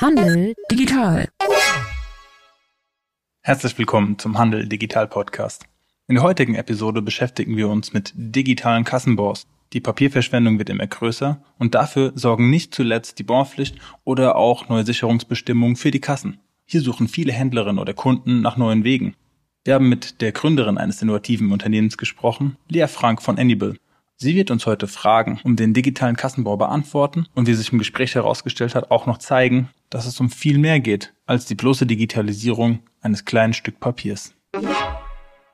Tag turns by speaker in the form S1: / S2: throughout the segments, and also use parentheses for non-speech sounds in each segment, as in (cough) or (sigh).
S1: Handel digital.
S2: Herzlich willkommen zum Handel Digital Podcast. In der heutigen Episode beschäftigen wir uns mit digitalen Kassenbons. Die Papierverschwendung wird immer größer und dafür sorgen nicht zuletzt die Bonpflicht oder auch neue Sicherungsbestimmungen für die Kassen. Hier suchen viele Händlerinnen oder Kunden nach neuen Wegen. Wir haben mit der Gründerin eines innovativen Unternehmens gesprochen, Lea Frank von Anyble. Sie wird uns heute Fragen um den digitalen Kassenbau beantworten und wie sich im Gespräch herausgestellt hat, auch noch zeigen, dass es um viel mehr geht als die bloße Digitalisierung eines kleinen Stück Papiers.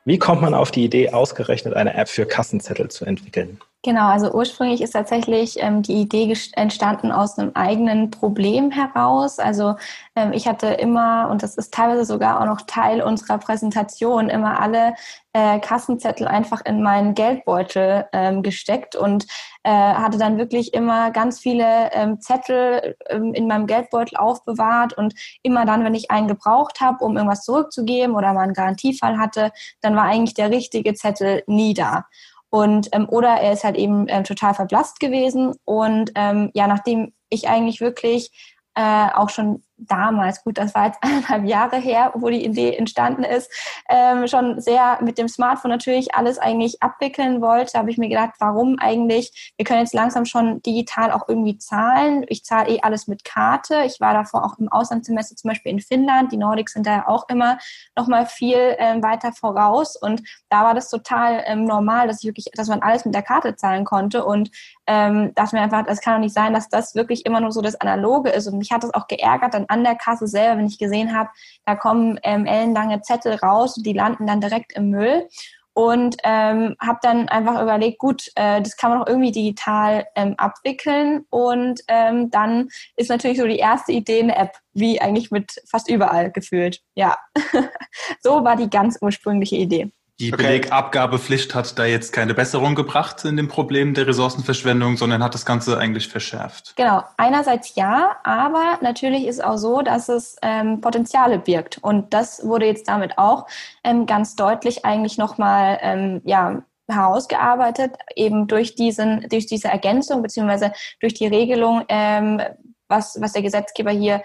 S3: Wie kommt man auf die Idee, ausgerechnet eine App für Kassenzettel zu entwickeln?
S4: Genau, also ursprünglich ist tatsächlich ähm, die Idee entstanden aus einem eigenen Problem heraus. Also ähm, ich hatte immer, und das ist teilweise sogar auch noch Teil unserer Präsentation, immer alle äh, Kassenzettel einfach in meinen Geldbeutel ähm, gesteckt und äh, hatte dann wirklich immer ganz viele ähm, Zettel ähm, in meinem Geldbeutel aufbewahrt und immer dann, wenn ich einen gebraucht habe, um irgendwas zurückzugeben oder mal einen Garantiefall hatte, dann war eigentlich der richtige Zettel nie da. Und ähm, oder er ist halt eben ähm, total verblasst gewesen. Und ähm, ja, nachdem ich eigentlich wirklich äh, auch schon damals, gut, das war jetzt (laughs) eineinhalb Jahre her, wo die Idee entstanden ist, ähm, schon sehr mit dem Smartphone natürlich alles eigentlich abwickeln wollte, habe ich mir gedacht, warum eigentlich? Wir können jetzt langsam schon digital auch irgendwie zahlen. Ich zahle eh alles mit Karte. Ich war davor auch im Auslandssemester zum Beispiel in Finnland. Die Nordics sind da ja auch immer noch mal viel ähm, weiter voraus und da war das total ähm, normal, dass ich wirklich, dass man alles mit der Karte zahlen konnte und ähm, dachte mir einfach, es kann doch nicht sein, dass das wirklich immer nur so das Analoge ist und mich hat das auch geärgert, dann an der Kasse selber, wenn ich gesehen habe, da kommen ähm, ellenlange Zettel raus und die landen dann direkt im Müll. Und ähm, habe dann einfach überlegt, gut, äh, das kann man auch irgendwie digital ähm, abwickeln. Und ähm, dann ist natürlich so die erste Idee eine App, wie eigentlich mit fast überall gefühlt. Ja, (laughs) so war die ganz ursprüngliche Idee.
S2: Die okay. Belegabgabepflicht hat da jetzt keine Besserung gebracht in dem Problem der Ressourcenverschwendung, sondern hat das Ganze eigentlich verschärft.
S4: Genau, einerseits ja, aber natürlich ist auch so, dass es ähm, Potenziale birgt. Und das wurde jetzt damit auch ähm, ganz deutlich eigentlich nochmal ähm, ja, herausgearbeitet, eben durch, diesen, durch diese Ergänzung beziehungsweise durch die Regelung, ähm, was, was der Gesetzgeber hier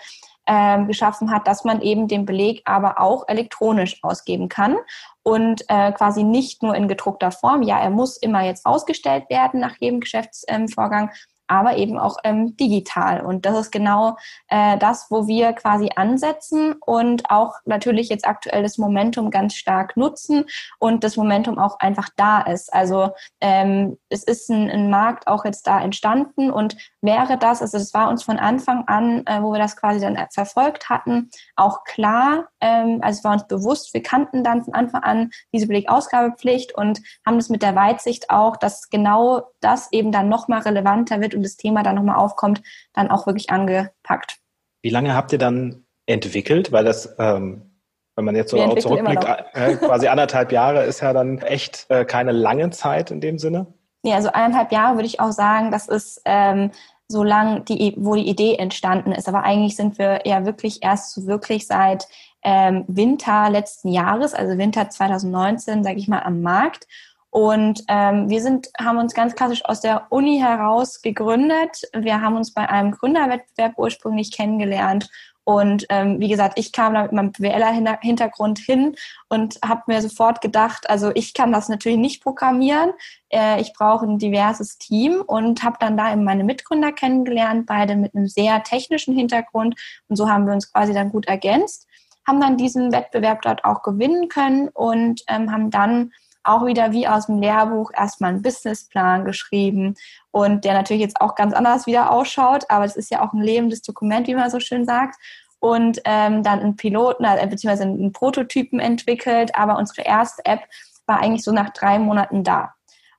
S4: ähm, geschaffen hat, dass man eben den Beleg aber auch elektronisch ausgeben kann und äh, quasi nicht nur in gedruckter Form. Ja, er muss immer jetzt ausgestellt werden nach jedem Geschäftsvorgang, aber eben auch ähm, digital. Und das ist genau äh, das, wo wir quasi ansetzen und auch natürlich jetzt aktuell das Momentum ganz stark nutzen und das Momentum auch einfach da ist. Also ähm, es ist ein, ein Markt auch jetzt da entstanden und wäre das, also es war uns von Anfang an, äh, wo wir das quasi dann verfolgt hatten, auch klar, ähm, also es war uns bewusst, wir kannten dann von Anfang an diese Belegausgabepflicht und haben das mit der Weitsicht auch, dass genau das eben dann nochmal relevanter wird das Thema dann nochmal aufkommt, dann auch wirklich angepackt.
S3: Wie lange habt ihr dann entwickelt? Weil das, ähm, wenn man jetzt so auch zurückblickt, äh, quasi anderthalb Jahre ist ja dann echt äh, keine lange Zeit in dem Sinne.
S4: Nee, also eineinhalb Jahre würde ich auch sagen, das ist ähm, so lang, die, wo die Idee entstanden ist. Aber eigentlich sind wir ja wirklich erst so wirklich seit ähm, Winter letzten Jahres, also Winter 2019, sage ich mal, am Markt. Und ähm, wir sind, haben uns ganz klassisch aus der Uni heraus gegründet. Wir haben uns bei einem Gründerwettbewerb ursprünglich kennengelernt. Und ähm, wie gesagt, ich kam da mit meinem BWLer-Hintergrund hin und habe mir sofort gedacht, also ich kann das natürlich nicht programmieren. Äh, ich brauche ein diverses Team und habe dann da eben meine Mitgründer kennengelernt, beide mit einem sehr technischen Hintergrund. Und so haben wir uns quasi dann gut ergänzt, haben dann diesen Wettbewerb dort auch gewinnen können und ähm, haben dann auch wieder wie aus dem Lehrbuch erstmal einen Businessplan geschrieben und der natürlich jetzt auch ganz anders wieder ausschaut, aber es ist ja auch ein lebendes Dokument, wie man so schön sagt. Und ähm, dann einen Piloten, äh, beziehungsweise einen Prototypen entwickelt, aber unsere erste App war eigentlich so nach drei Monaten da.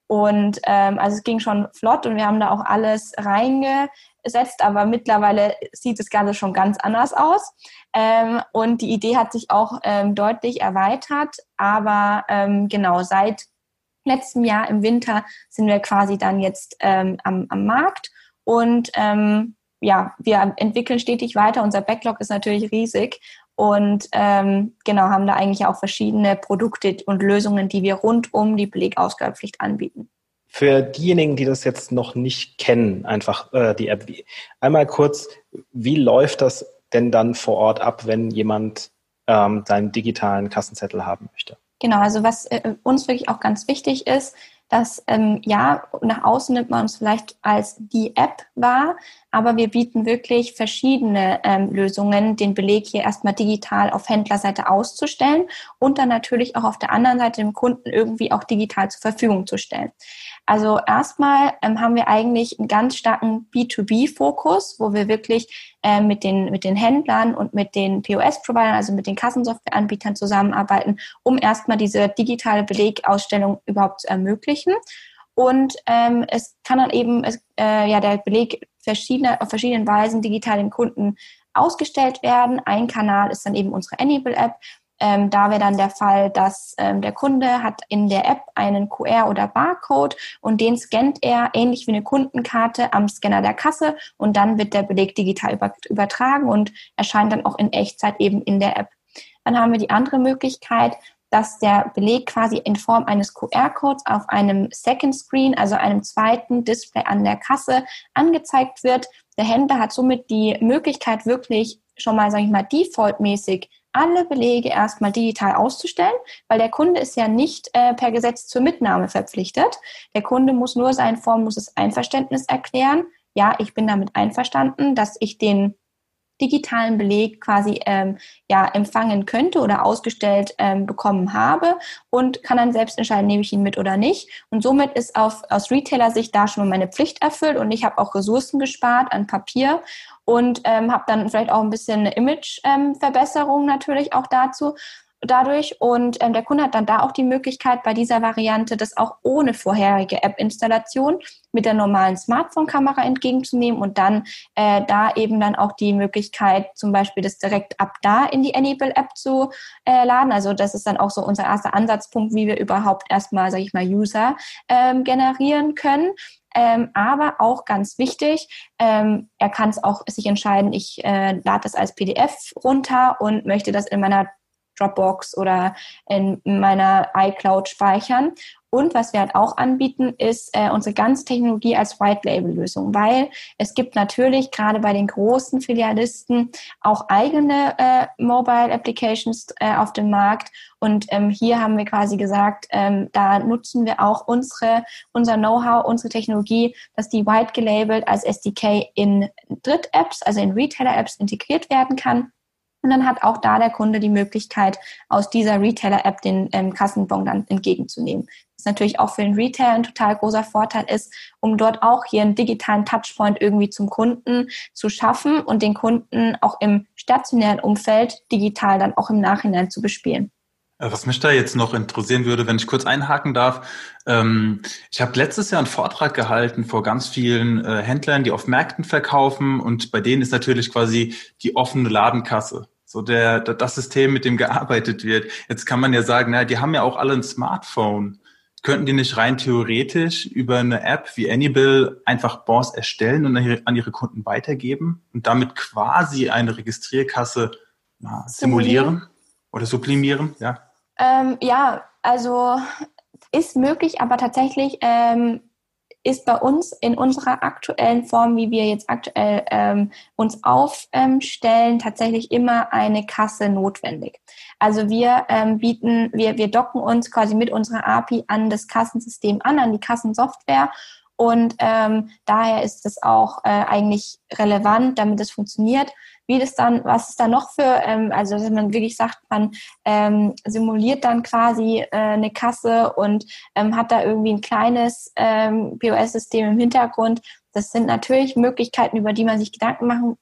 S4: Und ähm, also es ging schon flott und wir haben da auch alles reingesetzt, aber mittlerweile sieht das Ganze schon ganz anders aus. Ähm, und die Idee hat sich auch ähm, deutlich erweitert, aber ähm, genau seit letztem Jahr im Winter sind wir quasi dann jetzt ähm, am, am Markt und ähm, ja, wir entwickeln stetig weiter. Unser Backlog ist natürlich riesig und ähm, genau haben da eigentlich auch verschiedene Produkte und Lösungen, die wir rund um die Belegausgabepflicht anbieten.
S3: Für diejenigen, die das jetzt noch nicht kennen, einfach äh, die App. Einmal kurz, wie läuft das denn dann vor Ort ab, wenn jemand ähm, seinen digitalen Kassenzettel haben möchte?
S4: Genau, also was äh, uns wirklich auch ganz wichtig ist, dass ähm, ja, nach außen nimmt man uns vielleicht als die App wahr, aber wir bieten wirklich verschiedene ähm, Lösungen, den Beleg hier erstmal digital auf Händlerseite auszustellen und dann natürlich auch auf der anderen Seite dem Kunden irgendwie auch digital zur Verfügung zu stellen. Also erstmal ähm, haben wir eigentlich einen ganz starken B2B-Fokus, wo wir wirklich äh, mit, den, mit den Händlern und mit den POS-Providern, also mit den Kassensoftwareanbietern zusammenarbeiten, um erstmal diese digitale Belegausstellung überhaupt zu ermöglichen. Und ähm, es kann dann eben es, äh, ja der Beleg verschiedene, auf verschiedenen Weisen digital dem Kunden ausgestellt werden. Ein Kanal ist dann eben unsere Enable-App, ähm, da wäre dann der Fall, dass ähm, der Kunde hat in der App einen QR oder Barcode und den scannt er ähnlich wie eine Kundenkarte am Scanner der Kasse und dann wird der Beleg digital über, übertragen und erscheint dann auch in Echtzeit eben in der App. Dann haben wir die andere Möglichkeit, dass der Beleg quasi in Form eines QR-Codes auf einem Second Screen, also einem zweiten Display an der Kasse angezeigt wird. Der Händler hat somit die Möglichkeit, wirklich schon mal, sage ich mal, defaultmäßig alle Belege erstmal digital auszustellen, weil der Kunde ist ja nicht äh, per Gesetz zur Mitnahme verpflichtet. Der Kunde muss nur sein formloses Einverständnis erklären. Ja, ich bin damit einverstanden, dass ich den digitalen Beleg quasi ähm, ja empfangen könnte oder ausgestellt ähm, bekommen habe und kann dann selbst entscheiden, nehme ich ihn mit oder nicht. Und somit ist auf, aus Retailer-Sicht da schon meine Pflicht erfüllt und ich habe auch Ressourcen gespart an Papier und ähm, habe dann vielleicht auch ein bisschen eine Image-Verbesserung ähm, natürlich auch dazu dadurch. Und ähm, der Kunde hat dann da auch die Möglichkeit, bei dieser Variante das auch ohne vorherige App-Installation mit der normalen Smartphone-Kamera entgegenzunehmen und dann äh, da eben dann auch die Möglichkeit, zum Beispiel das direkt ab da in die Enable-App zu äh, laden. Also das ist dann auch so unser erster Ansatzpunkt, wie wir überhaupt erstmal, sage ich mal, User ähm, generieren können. Ähm, aber auch ganz wichtig, ähm, er kann es auch sich entscheiden, ich äh, lade das als PDF runter und möchte das in meiner Dropbox oder in meiner iCloud speichern. Und was wir halt auch anbieten, ist äh, unsere ganze Technologie als White-Label-Lösung, weil es gibt natürlich gerade bei den großen Filialisten auch eigene äh, Mobile Applications äh, auf dem Markt. Und ähm, hier haben wir quasi gesagt, ähm, da nutzen wir auch unsere, unser Know-how, unsere Technologie, dass die white gelabelt als SDK in Dritt-Apps, also in Retailer-Apps integriert werden kann und dann hat auch da der Kunde die Möglichkeit, aus dieser Retailer-App den ähm, Kassenbon dann entgegenzunehmen. Was natürlich auch für den Retailer ein total großer Vorteil ist, um dort auch hier einen digitalen Touchpoint irgendwie zum Kunden zu schaffen und den Kunden auch im stationären Umfeld digital dann auch im Nachhinein zu bespielen.
S2: Äh, was mich da jetzt noch interessieren würde, wenn ich kurz einhaken darf. Ähm, ich habe letztes Jahr einen Vortrag gehalten vor ganz vielen äh, Händlern, die auf Märkten verkaufen und bei denen ist natürlich quasi die offene Ladenkasse so der, das System, mit dem gearbeitet wird. Jetzt kann man ja sagen, na, die haben ja auch alle ein Smartphone. Könnten die nicht rein theoretisch über eine App wie Anybill einfach Bonds erstellen und an ihre Kunden weitergeben und damit quasi eine Registrierkasse na, simulieren oder sublimieren? Ja.
S4: Ähm, ja, also ist möglich, aber tatsächlich ähm, ist bei uns in unserer aktuellen Form, wie wir jetzt aktuell ähm, uns aufstellen, tatsächlich immer eine Kasse notwendig. Also wir ähm, bieten, wir, wir docken uns quasi mit unserer API an das Kassensystem an, an die Kassensoftware und ähm, daher ist es auch äh, eigentlich relevant, damit es funktioniert. Wie das dann, was ist da noch für, ähm, also dass man wirklich sagt, man ähm, simuliert dann quasi äh, eine Kasse und ähm, hat da irgendwie ein kleines ähm, POS-System im Hintergrund. Das sind natürlich Möglichkeiten, über die man sich Gedanken machen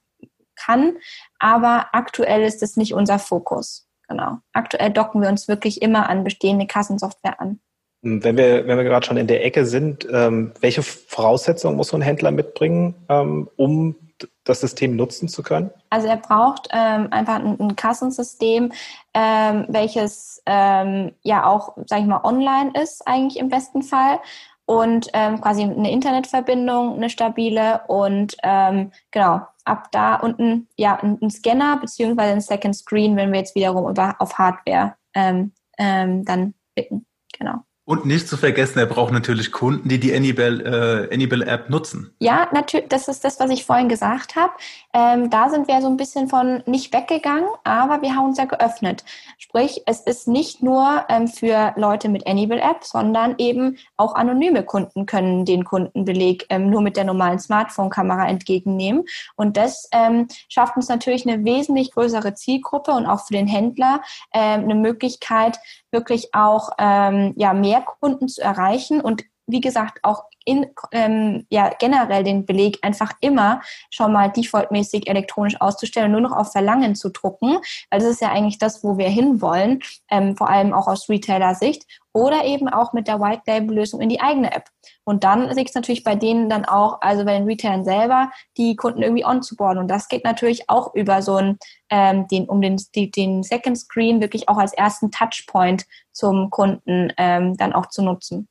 S4: kann, aber aktuell ist das nicht unser Fokus. Genau. Aktuell docken wir uns wirklich immer an bestehende Kassensoftware an.
S3: Wenn wir, wenn wir gerade schon in der Ecke sind, ähm, welche Voraussetzungen muss so ein Händler mitbringen, ähm, um das System nutzen zu können?
S4: Also er braucht ähm, einfach ein, ein Kassensystem, ähm, welches ähm, ja auch, sage ich mal, online ist eigentlich im besten Fall und ähm, quasi eine Internetverbindung, eine stabile und ähm, genau ab da unten ja ein, ein Scanner beziehungsweise ein Second Screen, wenn wir jetzt wiederum über auf Hardware ähm, dann blicken. Genau.
S2: Und nicht zu vergessen, er braucht natürlich Kunden, die die Anybill, äh, Anybill App nutzen.
S4: Ja, natürlich, das ist das, was ich vorhin gesagt habe. Ähm, da sind wir so ein bisschen von nicht weggegangen, aber wir haben uns ja geöffnet. Sprich, es ist nicht nur ähm, für Leute mit Anyble App, sondern eben auch anonyme Kunden können den Kundenbeleg ähm, nur mit der normalen Smartphone-Kamera entgegennehmen. Und das ähm, schafft uns natürlich eine wesentlich größere Zielgruppe und auch für den Händler ähm, eine Möglichkeit, wirklich auch ähm, ja, mehr Kunden zu erreichen und wie gesagt, auch in, ähm, ja, generell den Beleg einfach immer schon mal defaultmäßig elektronisch auszustellen und nur noch auf Verlangen zu drucken, weil das ist ja eigentlich das, wo wir hinwollen, ähm, vor allem auch aus Retailer-Sicht oder eben auch mit der White Label Lösung in die eigene App. Und dann sehe ich es natürlich bei denen dann auch, also bei den Retailern selber, die Kunden irgendwie onzuboarden. Und das geht natürlich auch über so ein, ähm, den, um den, die, den Second Screen wirklich auch als ersten Touchpoint zum Kunden ähm, dann auch zu nutzen.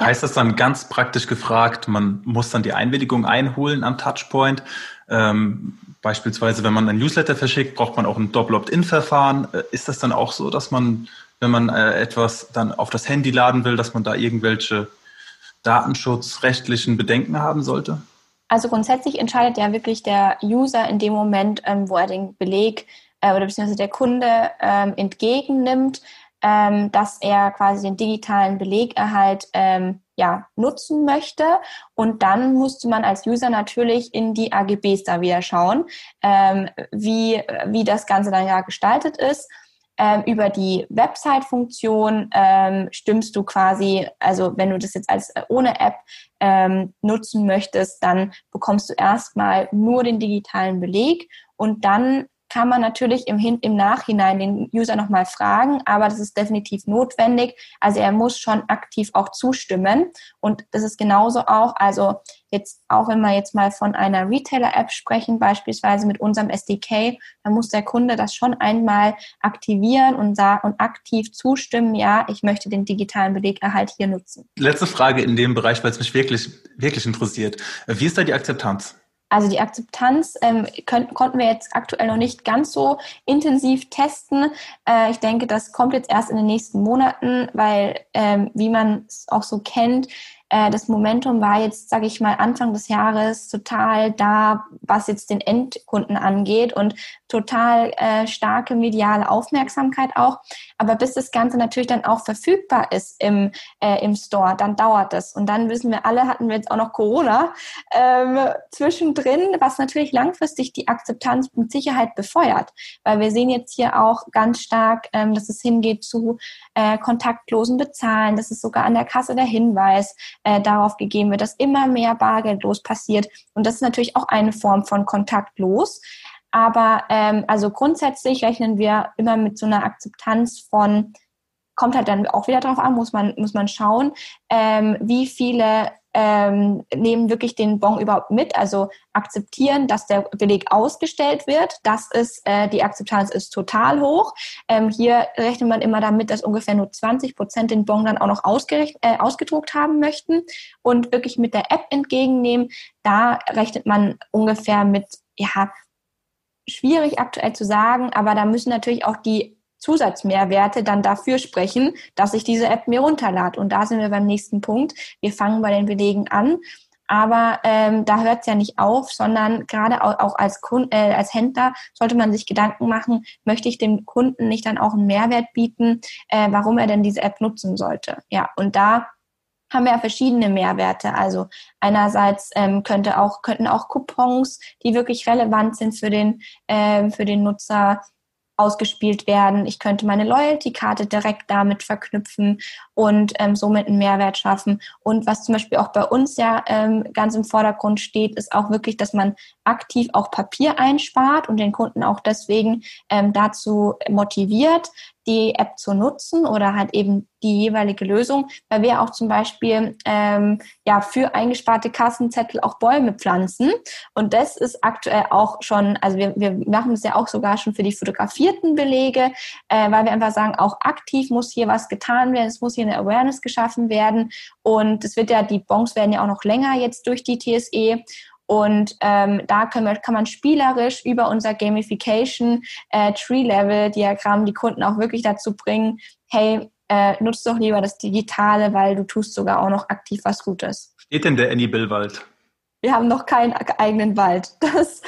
S2: Heißt das dann ganz praktisch gefragt, man muss dann die Einwilligung einholen am Touchpoint? Ähm, beispielsweise, wenn man ein Newsletter verschickt, braucht man auch ein Double-Opt-In-Verfahren. Äh, ist das dann auch so, dass man, wenn man äh, etwas dann auf das Handy laden will, dass man da irgendwelche datenschutzrechtlichen Bedenken haben sollte?
S4: Also grundsätzlich entscheidet ja wirklich der User in dem Moment, ähm, wo er den Beleg äh, oder beziehungsweise der Kunde ähm, entgegennimmt, ähm, dass er quasi den digitalen Belegerhalt ähm, ja, nutzen möchte. Und dann musste man als User natürlich in die AGBs da wieder schauen, ähm, wie, wie das Ganze dann ja gestaltet ist. Ähm, über die Website-Funktion ähm, stimmst du quasi, also wenn du das jetzt als äh, ohne App ähm, nutzen möchtest, dann bekommst du erstmal nur den digitalen Beleg und dann kann man natürlich im, im Nachhinein den User nochmal fragen, aber das ist definitiv notwendig. Also er muss schon aktiv auch zustimmen. Und das ist genauso auch, also jetzt auch wenn wir jetzt mal von einer Retailer-App sprechen, beispielsweise mit unserem SDK, dann muss der Kunde das schon einmal aktivieren und, und aktiv zustimmen, ja, ich möchte den digitalen Belegerhalt hier nutzen.
S2: Letzte Frage in dem Bereich, weil es mich wirklich, wirklich interessiert. Wie ist da die Akzeptanz?
S4: Also die Akzeptanz ähm, können, konnten wir jetzt aktuell noch nicht ganz so intensiv testen. Äh, ich denke, das kommt jetzt erst in den nächsten Monaten, weil, ähm, wie man es auch so kennt, äh, das Momentum war jetzt, sage ich mal, Anfang des Jahres total da, was jetzt den Endkunden angeht und total äh, starke mediale Aufmerksamkeit auch. Aber bis das Ganze natürlich dann auch verfügbar ist im, äh, im Store, dann dauert das. Und dann wissen wir alle, hatten wir jetzt auch noch Corona ähm, zwischendrin, was natürlich langfristig die Akzeptanz mit Sicherheit befeuert. Weil wir sehen jetzt hier auch ganz stark, ähm, dass es hingeht zu äh, kontaktlosen Bezahlen, dass es sogar an der Kasse der Hinweis äh, darauf gegeben wird, dass immer mehr bargeldlos passiert. Und das ist natürlich auch eine Form von kontaktlos. Aber ähm, also grundsätzlich rechnen wir immer mit so einer Akzeptanz von, kommt halt dann auch wieder drauf an, muss man, muss man schauen, ähm, wie viele ähm, nehmen wirklich den Bon überhaupt mit, also akzeptieren, dass der Beleg ausgestellt wird. Das ist, äh, die Akzeptanz ist total hoch. Ähm, hier rechnet man immer damit, dass ungefähr nur 20 Prozent den Bon dann auch noch äh, ausgedruckt haben möchten und wirklich mit der App entgegennehmen. Da rechnet man ungefähr mit, ja, schwierig aktuell zu sagen, aber da müssen natürlich auch die Zusatzmehrwerte dann dafür sprechen, dass ich diese App mir runterlade. Und da sind wir beim nächsten Punkt. Wir fangen bei den Belegen an. Aber ähm, da hört es ja nicht auf, sondern gerade auch, auch als, Kund, äh, als Händler sollte man sich Gedanken machen, möchte ich dem Kunden nicht dann auch einen Mehrwert bieten, äh, warum er denn diese App nutzen sollte. Ja, und da haben wir ja verschiedene Mehrwerte. Also einerseits ähm, könnte auch, könnten auch Coupons, die wirklich relevant sind für den, äh, für den Nutzer, ausgespielt werden. Ich könnte meine Loyalty-Karte direkt damit verknüpfen und ähm, somit einen Mehrwert schaffen. Und was zum Beispiel auch bei uns ja ähm, ganz im Vordergrund steht, ist auch wirklich, dass man aktiv auch Papier einspart und den Kunden auch deswegen ähm, dazu motiviert, die App zu nutzen oder halt eben die jeweilige Lösung, weil wir auch zum Beispiel ähm, ja für eingesparte Kassenzettel auch Bäume pflanzen und das ist aktuell auch schon, also wir, wir machen es ja auch sogar schon für die fotografierten Belege, äh, weil wir einfach sagen, auch aktiv muss hier was getan werden, es muss hier eine Awareness geschaffen werden und es wird ja, die Bons werden ja auch noch länger jetzt durch die TSE und ähm, da wir, kann man spielerisch über unser Gamification äh, Tree Level Diagramm die Kunden auch wirklich dazu bringen, hey, äh, nutzt doch lieber das Digitale, weil du tust sogar auch noch aktiv was Gutes.
S2: Steht denn der Annie Billwald?
S4: Wir haben noch keinen eigenen Wald. (laughs) Das,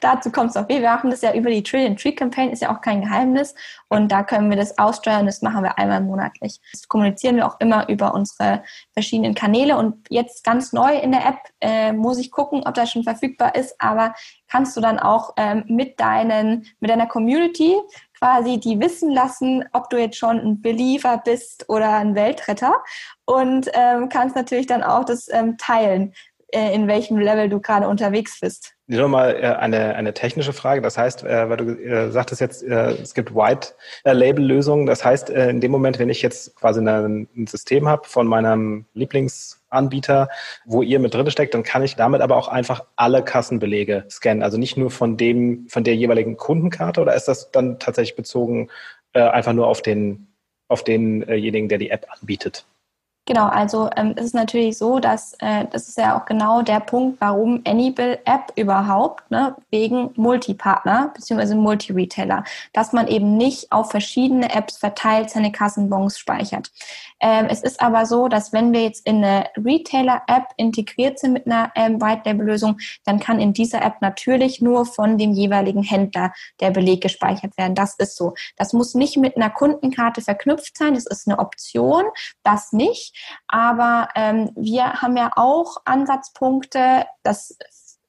S4: dazu kommt es noch. Wir machen das ja über die Trillion Tree Campaign, ist ja auch kein Geheimnis. Und da können wir das aussteuern. Das machen wir einmal monatlich. Das kommunizieren wir auch immer über unsere verschiedenen Kanäle. Und jetzt ganz neu in der App äh, muss ich gucken, ob das schon verfügbar ist. Aber kannst du dann auch ähm, mit deinen, mit deiner Community quasi die wissen lassen, ob du jetzt schon ein Believer bist oder ein Weltretter und ähm, kannst natürlich dann auch das ähm, teilen, in welchem Level du gerade unterwegs bist.
S3: Nur mal äh, eine, eine technische Frage. Das heißt, äh, weil du äh, sagtest jetzt, äh, es gibt White-Label-Lösungen. Das heißt, äh, in dem Moment, wenn ich jetzt quasi ein, System habe von meinem Lieblingsanbieter, wo ihr mit drin steckt, dann kann ich damit aber auch einfach alle Kassenbelege scannen. Also nicht nur von dem, von der jeweiligen Kundenkarte oder ist das dann tatsächlich bezogen äh, einfach nur auf den, auf denjenigen, der die App anbietet?
S4: Genau, also ähm, es ist natürlich so, dass äh, das ist ja auch genau der Punkt, warum Anybill App überhaupt, ne, wegen Multipartner bzw. Multi-Retailer, dass man eben nicht auf verschiedene Apps verteilt seine Kassenbons speichert. Ähm, es ist aber so, dass wenn wir jetzt in eine Retailer-App integriert sind mit einer ähm, White-Label-Lösung, dann kann in dieser App natürlich nur von dem jeweiligen Händler der Beleg gespeichert werden. Das ist so. Das muss nicht mit einer Kundenkarte verknüpft sein. Das ist eine Option. Das nicht. Aber ähm, wir haben ja auch Ansatzpunkte. Das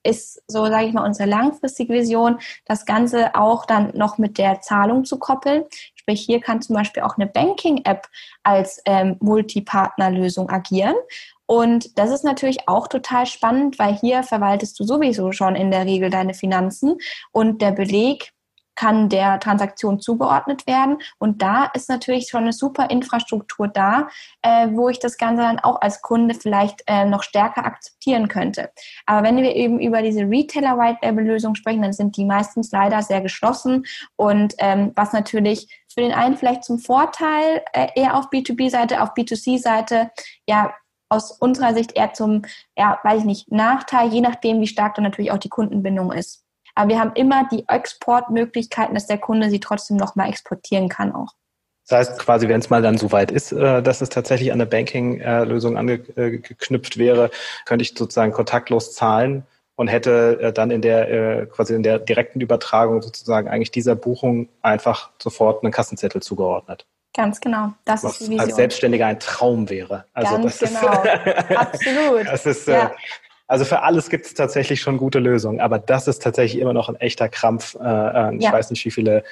S4: ist so, sage ich mal, unsere langfristige Vision, das Ganze auch dann noch mit der Zahlung zu koppeln. Sprich, hier kann zum Beispiel auch eine Banking-App als ähm, Multipartnerlösung agieren. Und das ist natürlich auch total spannend, weil hier verwaltest du sowieso schon in der Regel deine Finanzen und der Beleg kann der Transaktion zugeordnet werden. Und da ist natürlich schon eine super Infrastruktur da, äh, wo ich das Ganze dann auch als Kunde vielleicht äh, noch stärker akzeptieren könnte. Aber wenn wir eben über diese Retailer-White-Label-Lösung sprechen, dann sind die meistens leider sehr geschlossen und ähm, was natürlich für den einen vielleicht zum Vorteil äh, eher auf B2B-Seite, auf B2C-Seite, ja, aus unserer Sicht eher zum, ja, weiß ich nicht, Nachteil, je nachdem, wie stark dann natürlich auch die Kundenbindung ist. Aber wir haben immer die Exportmöglichkeiten, dass der Kunde sie trotzdem nochmal exportieren kann auch.
S3: Das heißt quasi, wenn es mal dann so weit ist, äh, dass es tatsächlich an eine Banking-Lösung angeknüpft wäre, könnte ich sozusagen kontaktlos zahlen und hätte äh, dann in der äh, quasi in der direkten Übertragung sozusagen eigentlich dieser Buchung einfach sofort einen Kassenzettel zugeordnet.
S4: Ganz genau.
S3: Das Was ist die Vision. als Selbstständiger ein Traum wäre.
S4: Also Ganz das genau. Ist, (laughs) Absolut.
S3: Das ist ja. Also für alles gibt es tatsächlich schon gute Lösungen, aber das ist tatsächlich immer noch ein echter Krampf. Äh, äh ich ja. weiß nicht, wie viele,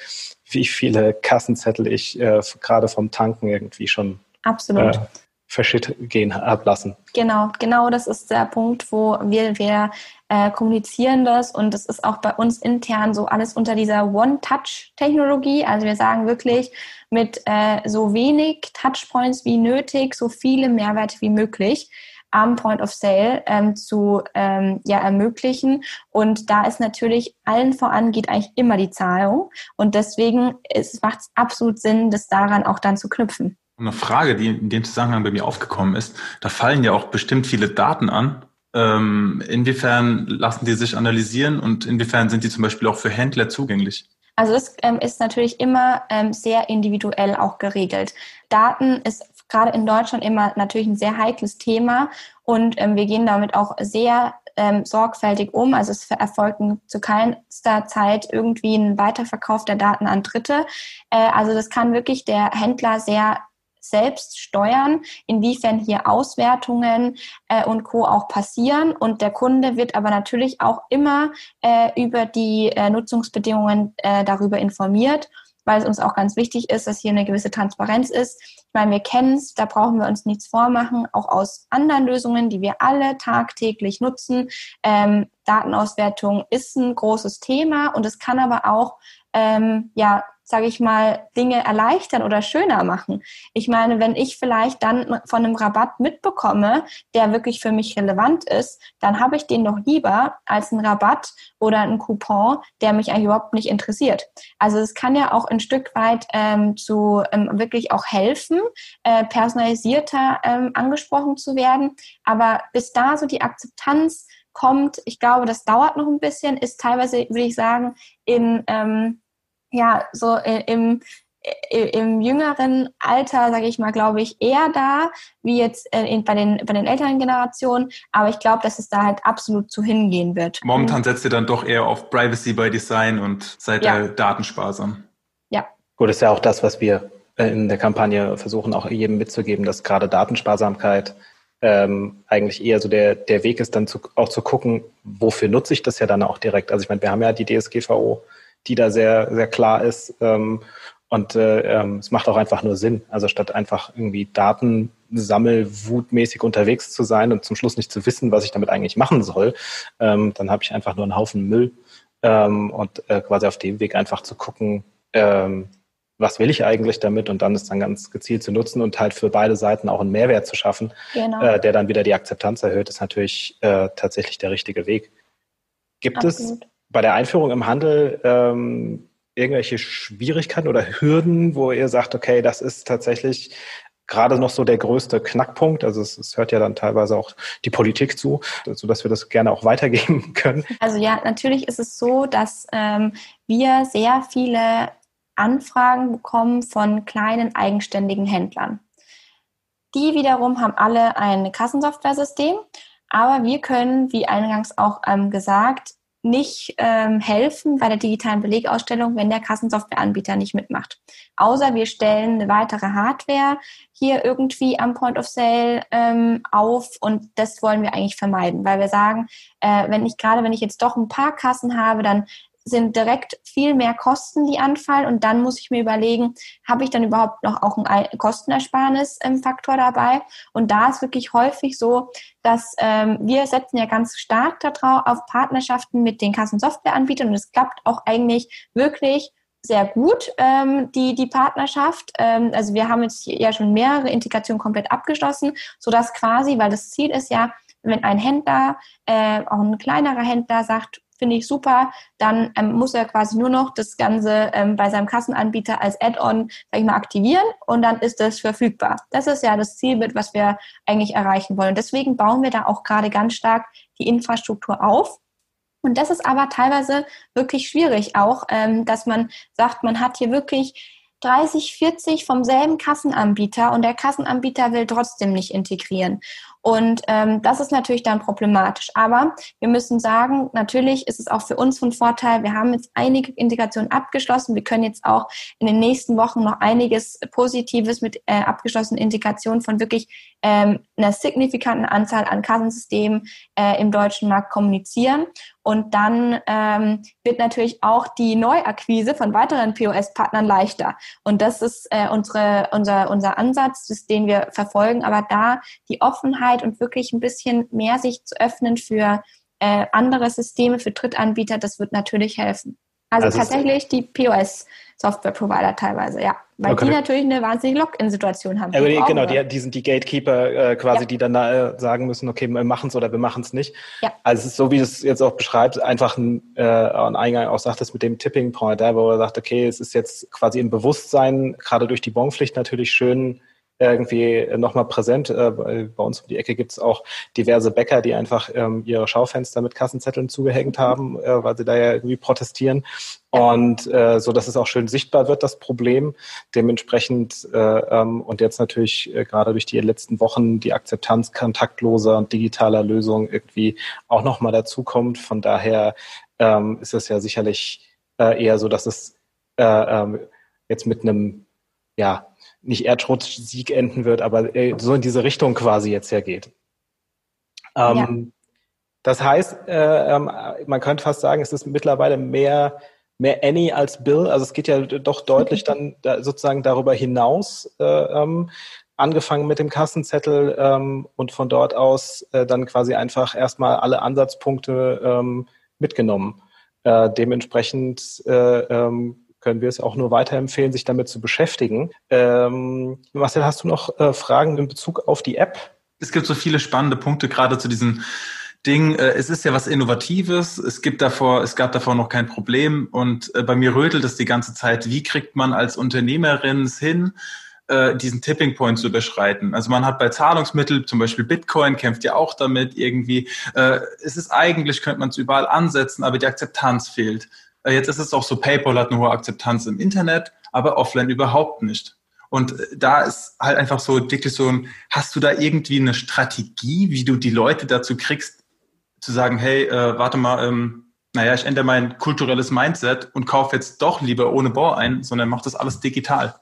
S3: wie viele Kassenzettel ich äh, gerade vom Tanken irgendwie schon
S4: Absolut. Äh,
S3: verschitt gehen ablassen.
S4: Genau, genau das ist der Punkt, wo wir, wir äh, kommunizieren das und das ist auch bei uns intern so alles unter dieser One-Touch-Technologie. Also wir sagen wirklich mit äh, so wenig Touchpoints wie nötig, so viele Mehrwerte wie möglich am Point of Sale ähm, zu ähm, ja, ermöglichen. Und da ist natürlich allen voran geht eigentlich immer die Zahlung. Und deswegen macht es absolut Sinn, das daran auch dann zu knüpfen.
S2: Eine Frage, die in dem Zusammenhang bei mir aufgekommen ist, da fallen ja auch bestimmt viele Daten an. Ähm, inwiefern lassen die sich analysieren und inwiefern sind die zum Beispiel auch für Händler zugänglich?
S4: Also es ähm, ist natürlich immer ähm, sehr individuell auch geregelt. Daten ist gerade in Deutschland immer natürlich ein sehr heikles Thema und ähm, wir gehen damit auch sehr ähm, sorgfältig um. Also es erfolgt zu keinster Zeit irgendwie ein Weiterverkauf der Daten an Dritte. Äh, also das kann wirklich der Händler sehr selbst steuern, inwiefern hier Auswertungen äh, und Co. auch passieren. Und der Kunde wird aber natürlich auch immer äh, über die äh, Nutzungsbedingungen äh, darüber informiert weil es uns auch ganz wichtig ist, dass hier eine gewisse Transparenz ist. Ich meine, wir kennen es, da brauchen wir uns nichts vormachen, auch aus anderen Lösungen, die wir alle tagtäglich nutzen. Ähm, Datenauswertung ist ein großes Thema und es kann aber auch ähm, ja sage ich mal, Dinge erleichtern oder schöner machen. Ich meine, wenn ich vielleicht dann von einem Rabatt mitbekomme, der wirklich für mich relevant ist, dann habe ich den doch lieber als einen Rabatt oder einen Coupon, der mich eigentlich überhaupt nicht interessiert. Also es kann ja auch ein Stück weit ähm, zu ähm, wirklich auch helfen, äh, personalisierter ähm, angesprochen zu werden. Aber bis da so die Akzeptanz kommt, ich glaube, das dauert noch ein bisschen, ist teilweise, würde ich sagen, in ähm, ja, so äh, im im jüngeren Alter, sage ich mal, glaube ich, eher da, wie jetzt äh, bei, den, bei den älteren Generationen. Aber ich glaube, dass es da halt absolut zu hingehen wird.
S2: Momentan setzt ihr dann doch eher auf Privacy by Design und seid ja. datensparsam.
S3: Ja. Gut, das ist ja auch das, was wir äh, in der Kampagne versuchen, auch jedem mitzugeben, dass gerade Datensparsamkeit ähm, eigentlich eher so der, der Weg ist, dann zu, auch zu gucken, wofür nutze ich das ja dann auch direkt. Also ich meine, wir haben ja die DSGVO, die da sehr, sehr klar ist. Ähm, und äh, ähm, es macht auch einfach nur Sinn. Also statt einfach irgendwie Datensammelwutmäßig unterwegs zu sein und zum Schluss nicht zu wissen, was ich damit eigentlich machen soll, ähm, dann habe ich einfach nur einen Haufen Müll. Ähm, und äh, quasi auf dem Weg einfach zu gucken, ähm, was will ich eigentlich damit und dann ist dann ganz gezielt zu nutzen und halt für beide Seiten auch einen Mehrwert zu schaffen, genau. äh, der dann wieder die Akzeptanz erhöht, ist natürlich äh, tatsächlich der richtige Weg. Gibt Absolut. es bei der Einführung im Handel ähm, irgendwelche Schwierigkeiten oder Hürden, wo ihr sagt, okay, das ist tatsächlich gerade noch so der größte Knackpunkt. Also es, es, hört ja dann teilweise auch die Politik zu, sodass wir das gerne auch weitergeben (laughs) können.
S4: Also ja, natürlich ist es so, dass ähm, wir sehr viele Anfragen bekommen von kleinen eigenständigen Händlern. Die wiederum haben alle ein Kassensoftware-System, aber wir können, wie eingangs auch ähm, gesagt, nicht ähm, helfen bei der digitalen Belegausstellung, wenn der Kassensoftwareanbieter nicht mitmacht. Außer wir stellen eine weitere Hardware hier irgendwie am Point of Sale ähm, auf und das wollen wir eigentlich vermeiden, weil wir sagen, äh, wenn ich gerade, wenn ich jetzt doch ein paar Kassen habe, dann sind direkt viel mehr Kosten, die anfallen. Und dann muss ich mir überlegen, habe ich dann überhaupt noch auch einen Kostenersparnis-Faktor dabei? Und da ist wirklich häufig so, dass ähm, wir setzen ja ganz stark darauf auf Partnerschaften mit den Kassensoftwareanbietern. Und es klappt auch eigentlich wirklich sehr gut, ähm, die, die Partnerschaft. Ähm, also wir haben jetzt ja schon mehrere Integrationen komplett abgeschlossen, sodass quasi, weil das Ziel ist ja, wenn ein Händler, äh, auch ein kleinerer Händler sagt, finde ich super. Dann ähm, muss er quasi nur noch das Ganze ähm, bei seinem Kassenanbieter als Add-on, aktivieren und dann ist es verfügbar. Das ist ja das Zielbild, was wir eigentlich erreichen wollen. Deswegen bauen wir da auch gerade ganz stark die Infrastruktur auf. Und das ist aber teilweise wirklich schwierig auch, ähm, dass man sagt, man hat hier wirklich 30, 40 vom selben Kassenanbieter und der Kassenanbieter will trotzdem nicht integrieren. Und ähm, das ist natürlich dann problematisch. Aber wir müssen sagen, natürlich ist es auch für uns von Vorteil. Wir haben jetzt einige Integrationen abgeschlossen. Wir können jetzt auch in den nächsten Wochen noch einiges Positives mit äh, abgeschlossenen Integrationen von wirklich ähm, einer signifikanten Anzahl an Kassensystemen äh, im deutschen Markt kommunizieren. Und dann ähm, wird natürlich auch die Neuakquise von weiteren POS-Partnern leichter. Und das ist äh, unsere, unser, unser Ansatz, den wir verfolgen. Aber da die Offenheit und wirklich ein bisschen mehr sich zu öffnen für äh, andere Systeme, für Drittanbieter, das wird natürlich helfen. Also, also tatsächlich die POS-Software-Provider teilweise, ja. Weil okay. die natürlich eine wahnsinnige Login-Situation haben.
S3: Ja, die, genau, die, die, sind die Gatekeeper äh, quasi, ja. die dann äh, sagen müssen, okay, wir machen es oder wir machen es nicht. Ja. Also es ist so, wie du es jetzt auch beschreibst, einfach ein, äh, ein Eingang auch sagt es mit dem Tipping Point, da, wo er sagt, okay, es ist jetzt quasi im Bewusstsein, gerade durch die Bonpflicht natürlich schön, irgendwie nochmal präsent. Äh, bei uns um die Ecke gibt es auch diverse Bäcker, die einfach ähm, ihre Schaufenster mit Kassenzetteln zugehängt haben, äh, weil sie da ja irgendwie protestieren. Und äh, so, dass es auch schön sichtbar wird, das Problem. Dementsprechend äh, ähm, und jetzt natürlich äh, gerade durch die letzten Wochen die Akzeptanz kontaktloser und digitaler Lösungen irgendwie auch nochmal dazukommt. Von daher ähm, ist es ja sicherlich äh, eher so, dass es äh, ähm, jetzt mit einem ja, nicht Erdschrott-Sieg enden wird, aber äh, so in diese Richtung quasi jetzt ja geht. Ähm, ja. Das heißt, äh, ähm, man könnte fast sagen, es ist mittlerweile mehr, mehr Annie als Bill. Also es geht ja doch deutlich (laughs) dann da sozusagen darüber hinaus, äh, ähm, angefangen mit dem Kassenzettel ähm, und von dort aus äh, dann quasi einfach erstmal alle Ansatzpunkte ähm, mitgenommen. Äh, dementsprechend äh, ähm, können wir es auch nur weiterempfehlen, sich damit zu beschäftigen. Ähm, Marcel, hast du noch äh, Fragen in Bezug auf die App?
S2: Es gibt so viele spannende Punkte gerade zu diesem Ding. Äh, es ist ja was Innovatives. Es gibt davor, es gab davor noch kein Problem. Und äh, bei mir rötelt es die ganze Zeit. Wie kriegt man als Unternehmerin es hin, äh, diesen Tipping Point zu überschreiten. Also man hat bei Zahlungsmitteln, zum Beispiel Bitcoin, kämpft ja auch damit irgendwie. Es ist eigentlich, könnte man es überall ansetzen, aber die Akzeptanz fehlt. Äh, jetzt ist es auch so, PayPal hat eine hohe Akzeptanz im Internet, aber offline überhaupt nicht. Und äh, da ist halt einfach so wirklich so ein, hast du da irgendwie eine Strategie, wie du die Leute dazu kriegst, zu sagen, hey, äh, warte mal, ähm, naja, ich ändere mein kulturelles Mindset und kaufe jetzt doch lieber ohne Bohr ein, sondern mache das alles digital.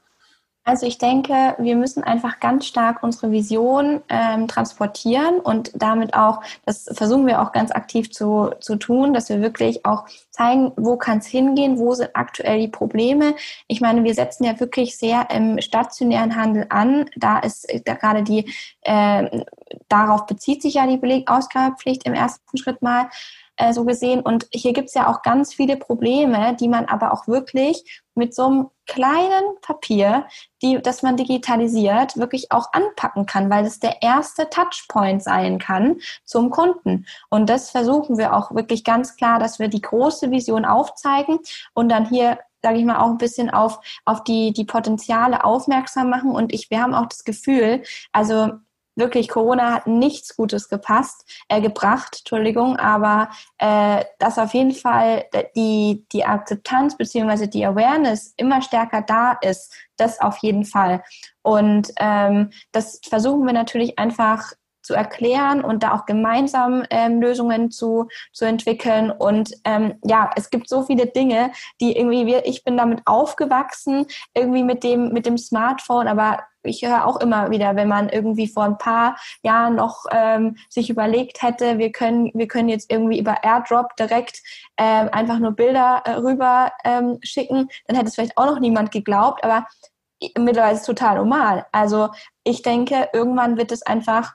S4: Also ich denke, wir müssen einfach ganz stark unsere Vision ähm, transportieren und damit auch, das versuchen wir auch ganz aktiv zu, zu tun, dass wir wirklich auch zeigen, wo kann es hingehen, wo sind aktuell die Probleme. Ich meine, wir setzen ja wirklich sehr im stationären Handel an. Da ist da gerade die, äh, darauf bezieht sich ja die Belegausgabepflicht im ersten Schritt mal äh, so gesehen. Und hier gibt es ja auch ganz viele Probleme, die man aber auch wirklich mit so einem kleinen Papier, die, das man digitalisiert, wirklich auch anpacken kann, weil es der erste Touchpoint sein kann zum Kunden. Und das versuchen wir auch wirklich ganz klar, dass wir die große Vision aufzeigen und dann hier sage ich mal, auch ein bisschen auf, auf die, die Potenziale aufmerksam machen. Und ich, wir haben auch das Gefühl, also wirklich, Corona hat nichts Gutes gepasst, äh, gebracht, Entschuldigung, aber äh, dass auf jeden Fall die, die Akzeptanz beziehungsweise die Awareness immer stärker da ist, das auf jeden Fall. Und ähm, das versuchen wir natürlich einfach zu erklären und da auch gemeinsam ähm, Lösungen zu, zu entwickeln. Und ähm, ja, es gibt so viele Dinge, die irgendwie wir, ich bin damit aufgewachsen, irgendwie mit dem, mit dem Smartphone, aber ich höre auch immer wieder, wenn man irgendwie vor ein paar Jahren noch ähm, sich überlegt hätte, wir können, wir können jetzt irgendwie über AirDrop direkt ähm, einfach nur Bilder äh, rüber ähm, schicken, dann hätte es vielleicht auch noch niemand geglaubt, aber mittlerweile ist es total normal. Also ich denke, irgendwann wird es einfach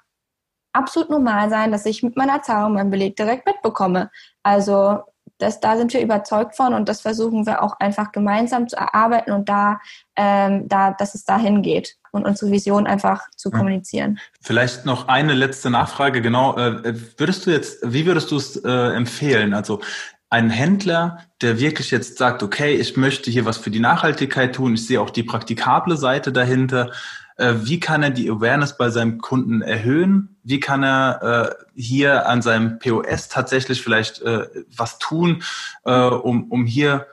S4: absolut normal sein, dass ich mit meiner Zahlung meinen Beleg direkt mitbekomme. Also das, da sind wir überzeugt von und das versuchen wir auch einfach gemeinsam zu erarbeiten und da, ähm, da dass es dahin geht und unsere Vision einfach zu kommunizieren.
S2: Vielleicht noch eine letzte Nachfrage, genau. Äh, würdest du jetzt, wie würdest du es äh, empfehlen? Also ein Händler, der wirklich jetzt sagt, okay, ich möchte hier was für die Nachhaltigkeit tun, ich sehe auch die praktikable Seite dahinter. Äh, wie kann er die Awareness bei seinem Kunden erhöhen? Wie kann er äh, hier an seinem POS tatsächlich vielleicht äh, was tun, äh, um, um hier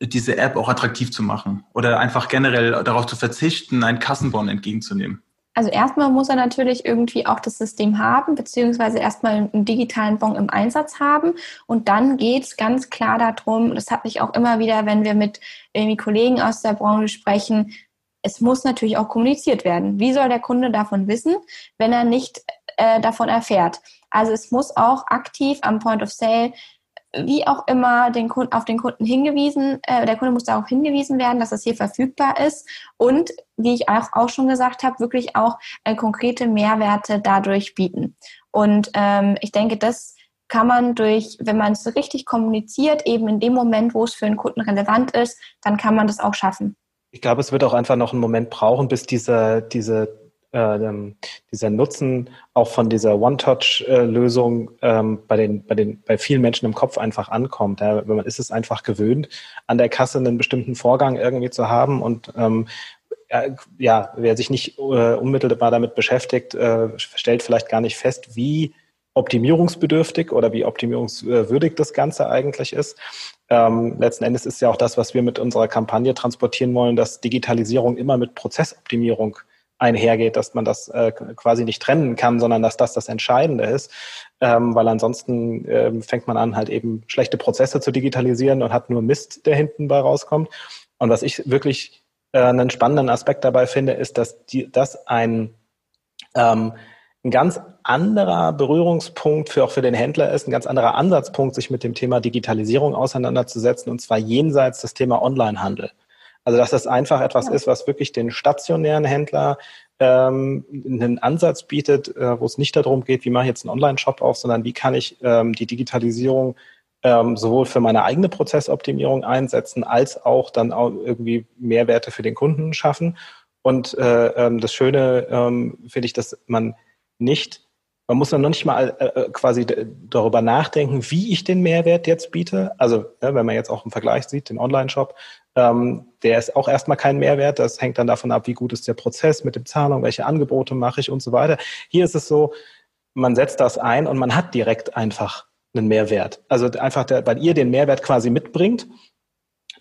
S2: diese App auch attraktiv zu machen oder einfach generell darauf zu verzichten, einen Kassenbon entgegenzunehmen?
S4: Also erstmal muss er natürlich irgendwie auch das System haben, beziehungsweise erstmal einen digitalen Bon im Einsatz haben. Und dann geht es ganz klar darum, das hat mich auch immer wieder, wenn wir mit irgendwie Kollegen aus der Branche sprechen, es muss natürlich auch kommuniziert werden. Wie soll der Kunde davon wissen, wenn er nicht äh, davon erfährt? Also es muss auch aktiv am Point of Sale wie auch immer den Kunden, auf den Kunden hingewiesen, äh, der Kunde muss darauf hingewiesen werden, dass das hier verfügbar ist und, wie ich auch, auch schon gesagt habe, wirklich auch äh, konkrete Mehrwerte dadurch bieten. Und ähm, ich denke, das kann man durch, wenn man es richtig kommuniziert, eben in dem Moment, wo es für einen Kunden relevant ist, dann kann man das auch schaffen.
S3: Ich glaube, es wird auch einfach noch einen Moment brauchen, bis diese, diese äh, dieser Nutzen auch von dieser One-Touch-Lösung ähm, bei, den, bei, den, bei vielen Menschen im Kopf einfach ankommt. Ja? Man ist es einfach gewöhnt, an der Kasse einen bestimmten Vorgang irgendwie zu haben und ähm, ja, wer sich nicht äh, unmittelbar damit beschäftigt, äh, stellt vielleicht gar nicht fest, wie optimierungsbedürftig oder wie optimierungswürdig das Ganze eigentlich ist. Ähm, letzten Endes ist ja auch das, was wir mit unserer Kampagne transportieren wollen, dass Digitalisierung immer mit Prozessoptimierung einhergeht, dass man das äh, quasi nicht trennen kann, sondern dass das das Entscheidende ist, ähm, weil ansonsten äh, fängt man an, halt eben schlechte Prozesse zu digitalisieren und hat nur Mist, der hinten bei rauskommt. Und was ich wirklich äh, einen spannenden Aspekt dabei finde, ist, dass die, das ein ähm, ein ganz anderer Berührungspunkt für auch für den Händler ist, ein ganz anderer Ansatzpunkt, sich mit dem Thema Digitalisierung auseinanderzusetzen, und zwar jenseits des Thema Onlinehandel. Also dass das einfach etwas ja. ist, was wirklich den stationären Händler ähm, einen Ansatz bietet, äh, wo es nicht darum geht, wie mache ich jetzt einen Online-Shop auf, sondern wie kann ich ähm, die Digitalisierung ähm, sowohl für meine eigene Prozessoptimierung einsetzen, als auch dann auch irgendwie Mehrwerte für den Kunden schaffen. Und äh, ähm, das Schöne ähm, finde ich, dass man nicht man muss dann noch nicht mal äh, äh quasi darüber nachdenken, wie ich den Mehrwert jetzt biete. Also ja, wenn man jetzt auch im Vergleich sieht, den Online-Shop, ähm, der ist auch erstmal kein Mehrwert. Das hängt dann davon ab, wie gut ist der Prozess mit dem Zahlung, welche Angebote mache ich und so weiter. Hier ist es so, man setzt das ein und man hat direkt einfach einen Mehrwert. Also einfach, der, weil ihr den Mehrwert quasi mitbringt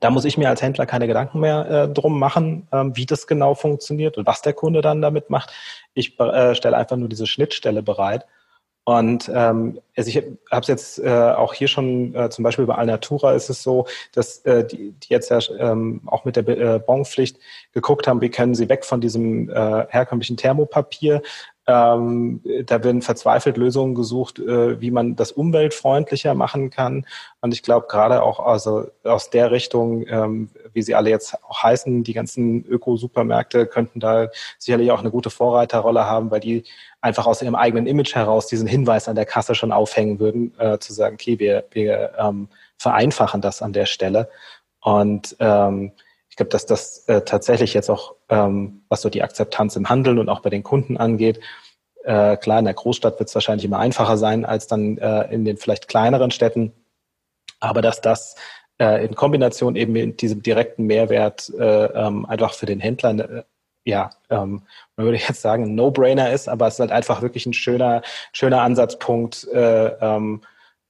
S3: Da muss ich mir als Händler keine Gedanken mehr äh, drum machen, ähm, wie das genau funktioniert und was der Kunde dann damit macht. Ich äh, stelle einfach nur diese Schnittstelle bereit. Und ähm, also ich habe es jetzt äh, auch hier schon, äh, zum Beispiel bei Alnatura ist es so, dass äh, die, die jetzt ja ähm, auch mit der äh, Bonpflicht geguckt haben, wie können sie weg von diesem äh, herkömmlichen Thermopapier ähm, da werden verzweifelt Lösungen gesucht, äh, wie man das umweltfreundlicher machen kann. Und ich glaube gerade auch also aus der Richtung, ähm, wie sie alle jetzt auch heißen, die ganzen Öko-Supermärkte könnten da sicherlich auch eine gute Vorreiterrolle haben, weil die einfach aus ihrem eigenen Image heraus diesen Hinweis an der Kasse schon aufhängen würden, äh, zu sagen, okay, wir, wir ähm, vereinfachen das an der Stelle. Und ähm, ich glaube, dass das äh, tatsächlich jetzt auch, ähm, was so die Akzeptanz im Handeln und auch bei den Kunden angeht, äh, klar, in der Großstadt wird es wahrscheinlich immer einfacher sein als dann äh, in den vielleicht kleineren Städten, aber dass das äh, in Kombination eben mit diesem direkten Mehrwert äh, ähm, einfach für den Händler äh, ja, ähm, man würde jetzt sagen, ein No-Brainer ist, aber es ist halt einfach wirklich ein schöner, schöner Ansatzpunkt, äh, ähm,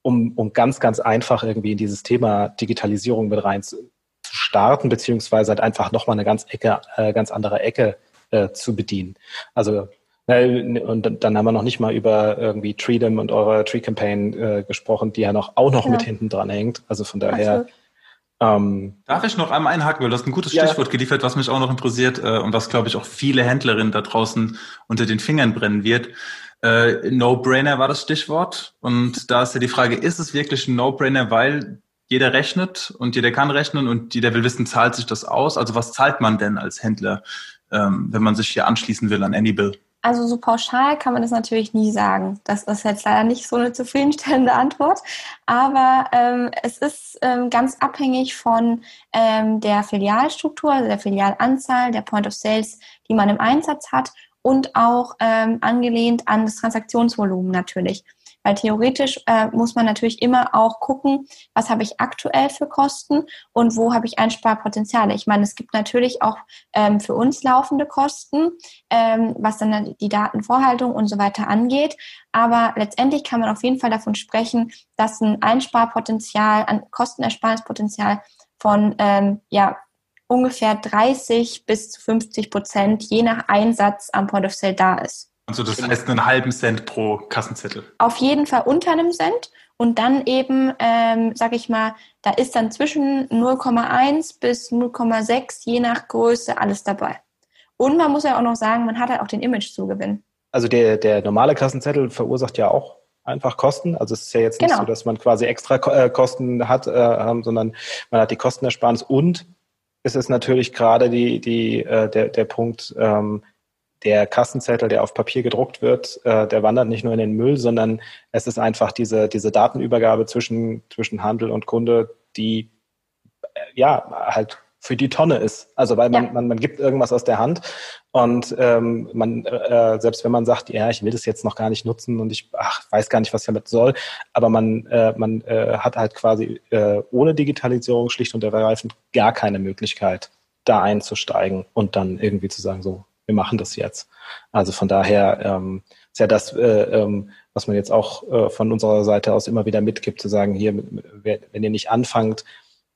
S3: um, um ganz, ganz einfach irgendwie in dieses Thema Digitalisierung mit rein zu starten, beziehungsweise halt einfach nochmal eine ganz Ecke, äh, ganz andere Ecke äh, zu bedienen. Also und dann haben wir noch nicht mal über irgendwie Treedom und eure Tree Campaign äh, gesprochen, die ja noch auch noch ja. mit hinten dran hängt. Also von daher.
S2: Ähm, Darf ich noch einmal einhaken? Weil du hast ein gutes Stichwort ja. geliefert, was mich auch noch interessiert äh, und was, glaube ich, auch viele Händlerinnen da draußen unter den Fingern brennen wird. Äh, No-Brainer war das Stichwort. Und da ist ja die Frage, ist es wirklich ein No-Brainer, weil jeder rechnet und jeder kann rechnen und jeder will wissen, zahlt sich das aus? Also was zahlt man denn als Händler, ähm, wenn man sich hier anschließen will an Anybill?
S4: Also so pauschal kann man das natürlich nie sagen. Das ist jetzt leider nicht so eine zufriedenstellende Antwort. Aber ähm, es ist ähm, ganz abhängig von ähm, der Filialstruktur, also der Filialanzahl, der Point of Sales, die man im Einsatz hat und auch ähm, angelehnt an das Transaktionsvolumen natürlich. Weil theoretisch äh, muss man natürlich immer auch gucken, was habe ich aktuell für Kosten und wo habe ich Einsparpotenziale. Ich meine, es gibt natürlich auch ähm, für uns laufende Kosten, ähm, was dann die Datenvorhaltung und so weiter angeht. Aber letztendlich kann man auf jeden Fall davon sprechen, dass ein Einsparpotenzial, ein Kostenersparnispotenzial von ähm, ja, ungefähr 30 bis zu 50 Prozent je nach Einsatz am Point of Sale da ist.
S2: Also das heißt einen halben Cent pro Kassenzettel.
S4: Auf jeden Fall unter einem Cent und dann eben, ähm, sag ich mal, da ist dann zwischen 0,1 bis 0,6 je nach Größe alles dabei. Und man muss ja auch noch sagen, man hat halt auch den Image-Zugewinn.
S3: Also der, der normale Kassenzettel verursacht ja auch einfach Kosten. Also es ist ja jetzt nicht genau. so, dass man quasi extra äh, Kosten hat, äh, sondern man hat die Kostenersparnis und es ist natürlich gerade die, die, äh, der, der Punkt, ähm, der Kassenzettel, der auf Papier gedruckt wird, äh, der wandert nicht nur in den Müll, sondern es ist einfach diese, diese Datenübergabe zwischen, zwischen Handel und Kunde, die äh, ja halt für die Tonne ist. Also weil man, ja. man, man gibt irgendwas aus der Hand und ähm, man, äh, selbst wenn man sagt, ja, ich will das jetzt noch gar nicht nutzen und ich ach, weiß gar nicht, was damit soll, aber man, äh, man äh, hat halt quasi äh, ohne Digitalisierung schlicht und ergreifend gar keine Möglichkeit, da einzusteigen und dann irgendwie zu sagen, so, wir machen das jetzt. Also von daher ähm, ist ja das, äh, ähm, was man jetzt auch äh, von unserer Seite aus immer wieder mitgibt, zu sagen, hier, wenn ihr nicht anfangt,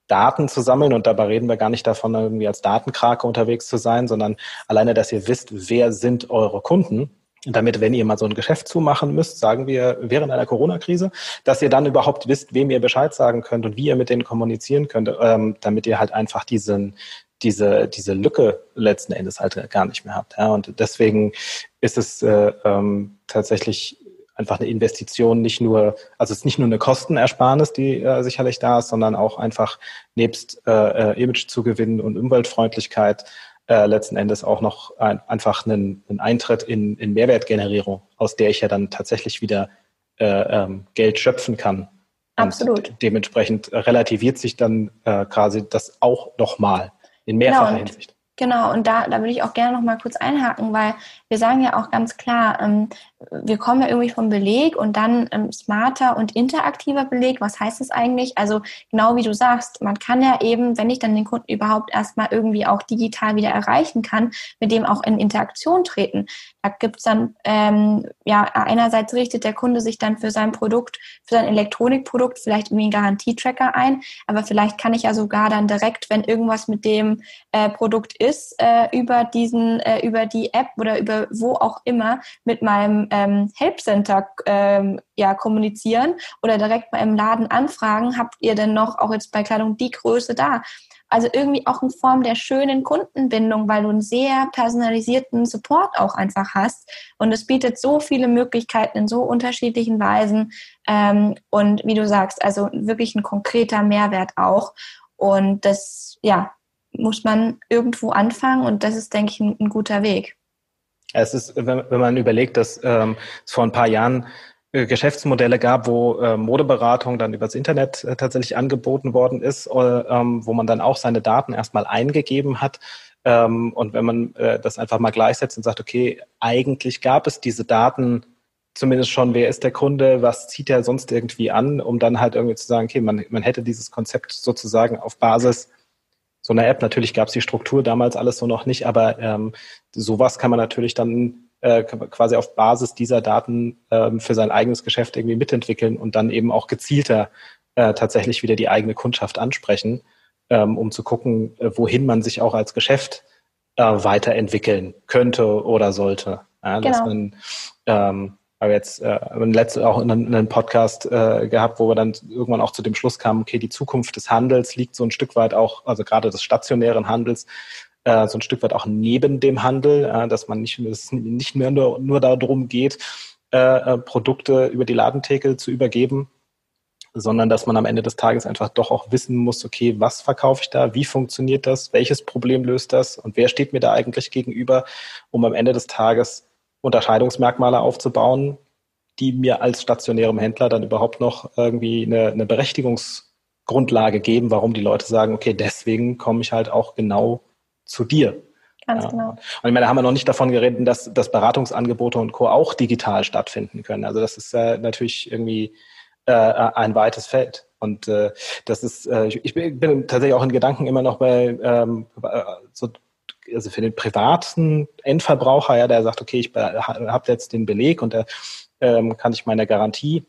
S3: Daten zu sammeln, und dabei reden wir gar nicht davon, irgendwie als Datenkrake unterwegs zu sein, sondern alleine, dass ihr wisst, wer sind eure Kunden, damit, wenn ihr mal so ein Geschäft zumachen müsst, sagen wir während einer Corona-Krise, dass ihr dann überhaupt wisst, wem ihr Bescheid sagen könnt und wie ihr mit denen kommunizieren könnt, ähm, damit ihr halt einfach diesen, diese, diese Lücke letzten Endes halt gar nicht mehr habt. Ja? Und deswegen ist es äh, ähm, tatsächlich einfach eine Investition, nicht nur, also es ist nicht nur eine Kostenersparnis, die äh, sicherlich da ist, sondern auch einfach nebst äh, äh Imagezugewinn und Umweltfreundlichkeit äh, letzten Endes auch noch ein, einfach einen, einen Eintritt in, in Mehrwertgenerierung, aus der ich ja dann tatsächlich wieder äh, ähm, Geld schöpfen kann.
S4: Absolut.
S3: Und dementsprechend relativiert sich dann äh, quasi das auch nochmal in mehrfacher genau, Hinsicht.
S4: Genau, und da, da würde ich auch gerne noch mal kurz einhaken, weil wir sagen ja auch ganz klar, ähm, wir kommen ja irgendwie vom Beleg und dann ähm, smarter und interaktiver Beleg. Was heißt das eigentlich? Also genau wie du sagst, man kann ja eben, wenn ich dann den Kunden überhaupt erstmal irgendwie auch digital wieder erreichen kann, mit dem auch in Interaktion treten, Da gibt's dann, ähm, ja, einerseits richtet der Kunde sich dann für sein Produkt, für sein Elektronikprodukt vielleicht irgendwie einen Garantietracker ein, aber vielleicht kann ich ja sogar dann direkt, wenn irgendwas mit dem äh, Produkt ist, äh, über diesen, äh, über die App oder über wo auch immer mit meinem ähm, Help Center ähm, ja kommunizieren oder direkt mal im Laden anfragen, habt ihr denn noch auch jetzt bei Kleidung die Größe da? Also irgendwie auch in Form der schönen Kundenbindung, weil du einen sehr personalisierten Support auch einfach hast. Und es bietet so viele Möglichkeiten in so unterschiedlichen Weisen. Ähm, und wie du sagst, also wirklich ein konkreter Mehrwert auch. Und das, ja, muss man irgendwo anfangen und das ist, denke ich, ein, ein guter Weg.
S3: Es ist, wenn, wenn man überlegt, dass ähm, es vor ein paar Jahren äh, Geschäftsmodelle gab, wo äh, Modeberatung dann übers Internet äh, tatsächlich angeboten worden ist, äh, ähm, wo man dann auch seine Daten erstmal eingegeben hat. Ähm, und wenn man äh, das einfach mal gleichsetzt und sagt, okay, eigentlich gab es diese Daten zumindest schon, wer ist der Kunde, was zieht er sonst irgendwie an, um dann halt irgendwie zu sagen, okay, man, man hätte dieses Konzept sozusagen auf Basis so einer App, natürlich gab es die Struktur damals alles so noch nicht, aber ähm, sowas kann man natürlich dann äh, quasi auf Basis dieser Daten ähm, für sein eigenes Geschäft irgendwie mitentwickeln und dann eben auch gezielter äh, tatsächlich wieder die eigene Kundschaft ansprechen, ähm, um zu gucken, äh, wohin man sich auch als Geschäft äh, weiterentwickeln könnte oder sollte. Ja, genau. dass man ähm, aber jetzt äh, letzte auch in einem Podcast äh, gehabt, wo wir dann irgendwann auch zu dem Schluss kamen, okay, die Zukunft des Handels liegt so ein Stück weit auch, also gerade des stationären Handels, äh, so ein Stück weit auch neben dem Handel, äh, dass man nicht, es nicht mehr nur, nur darum geht, äh, äh, Produkte über die Ladentheke zu übergeben, sondern dass man am Ende des Tages einfach doch auch wissen muss, okay, was verkaufe ich da, wie funktioniert das, welches Problem löst das und wer steht mir da eigentlich gegenüber, um am Ende des Tages Unterscheidungsmerkmale aufzubauen, die mir als stationärem Händler dann überhaupt noch irgendwie eine, eine Berechtigungsgrundlage geben, warum die Leute sagen, okay, deswegen komme ich halt auch genau zu dir.
S4: Ganz ja. genau. Und
S3: ich meine, da haben wir noch nicht davon geredet, dass, dass Beratungsangebote und Co. auch digital stattfinden können. Also das ist äh, natürlich irgendwie äh, ein weites Feld. Und äh, das ist, äh, ich bin, bin tatsächlich auch in Gedanken immer noch bei ähm, so also für den privaten Endverbraucher, ja, der sagt, okay, ich habe jetzt den Beleg und da ähm, kann ich meine Garantie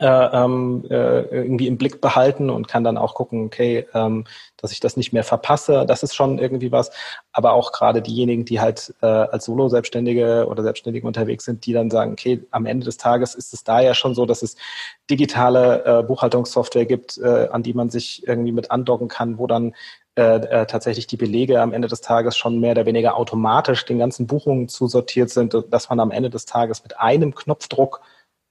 S3: äh, ähm, äh, irgendwie im Blick behalten und kann dann auch gucken, okay, ähm, dass ich das nicht mehr verpasse. Das ist schon irgendwie was. Aber auch gerade diejenigen, die halt äh, als Solo-Selbstständige oder Selbstständige unterwegs sind, die dann sagen, okay, am Ende des Tages ist es da ja schon so, dass es digitale äh, Buchhaltungssoftware gibt, äh, an die man sich irgendwie mit andocken kann, wo dann äh, äh, tatsächlich die Belege am Ende des Tages schon mehr oder weniger automatisch den ganzen Buchungen zusortiert sind, dass man am Ende des Tages mit einem Knopfdruck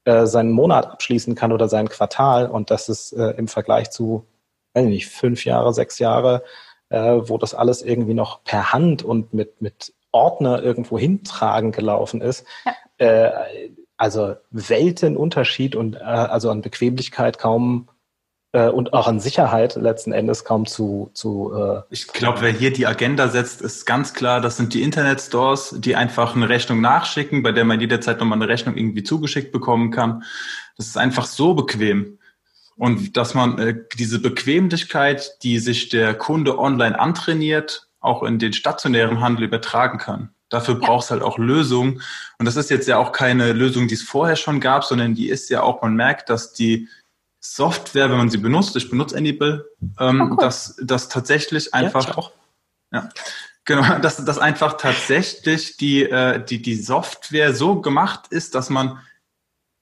S3: äh, seinen Monat abschließen kann oder sein Quartal. Und das ist äh, im Vergleich zu, weiß nicht, fünf Jahre, sechs Jahre, äh, wo das alles irgendwie noch per Hand und mit, mit Ordner irgendwo hintragen gelaufen ist. Ja. Äh, also Weltenunterschied und also an Bequemlichkeit kaum äh, und auch an Sicherheit letzten Endes kaum zu. zu
S2: äh, ich glaube, wer hier die Agenda setzt, ist ganz klar, das sind die Internetstores, die einfach eine Rechnung nachschicken, bei der man jederzeit nochmal eine Rechnung irgendwie zugeschickt bekommen kann. Das ist einfach so bequem. Und dass man äh, diese Bequemlichkeit, die sich der Kunde online antrainiert, auch in den stationären Handel übertragen kann. Dafür ja. braucht es halt auch Lösungen. Und das ist jetzt ja auch keine Lösung, die es vorher schon gab, sondern die ist ja auch, man merkt, dass die Software, wenn man sie benutzt, ich benutze Anybill, ähm, oh, cool. dass das tatsächlich einfach ja, auch. Ja, genau, (laughs) dass das einfach tatsächlich die, äh, die, die Software so gemacht ist, dass man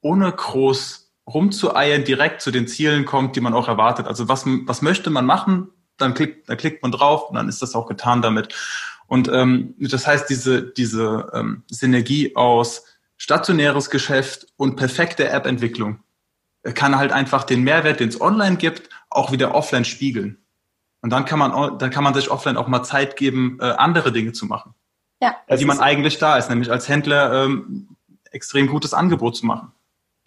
S2: ohne groß rumzueiern direkt zu den Zielen kommt, die man auch erwartet. Also was, was möchte man machen, dann klickt, dann klickt man drauf und dann ist das auch getan damit. Und ähm, das heißt, diese, diese ähm, Synergie aus stationäres Geschäft und perfekte App-Entwicklung, kann halt einfach den Mehrwert, den es online gibt, auch wieder offline spiegeln. Und dann kann man, dann kann man sich offline auch mal Zeit geben, äh, andere Dinge zu machen. Ja. Die man eigentlich da ist, nämlich als Händler ähm, extrem gutes Angebot zu machen.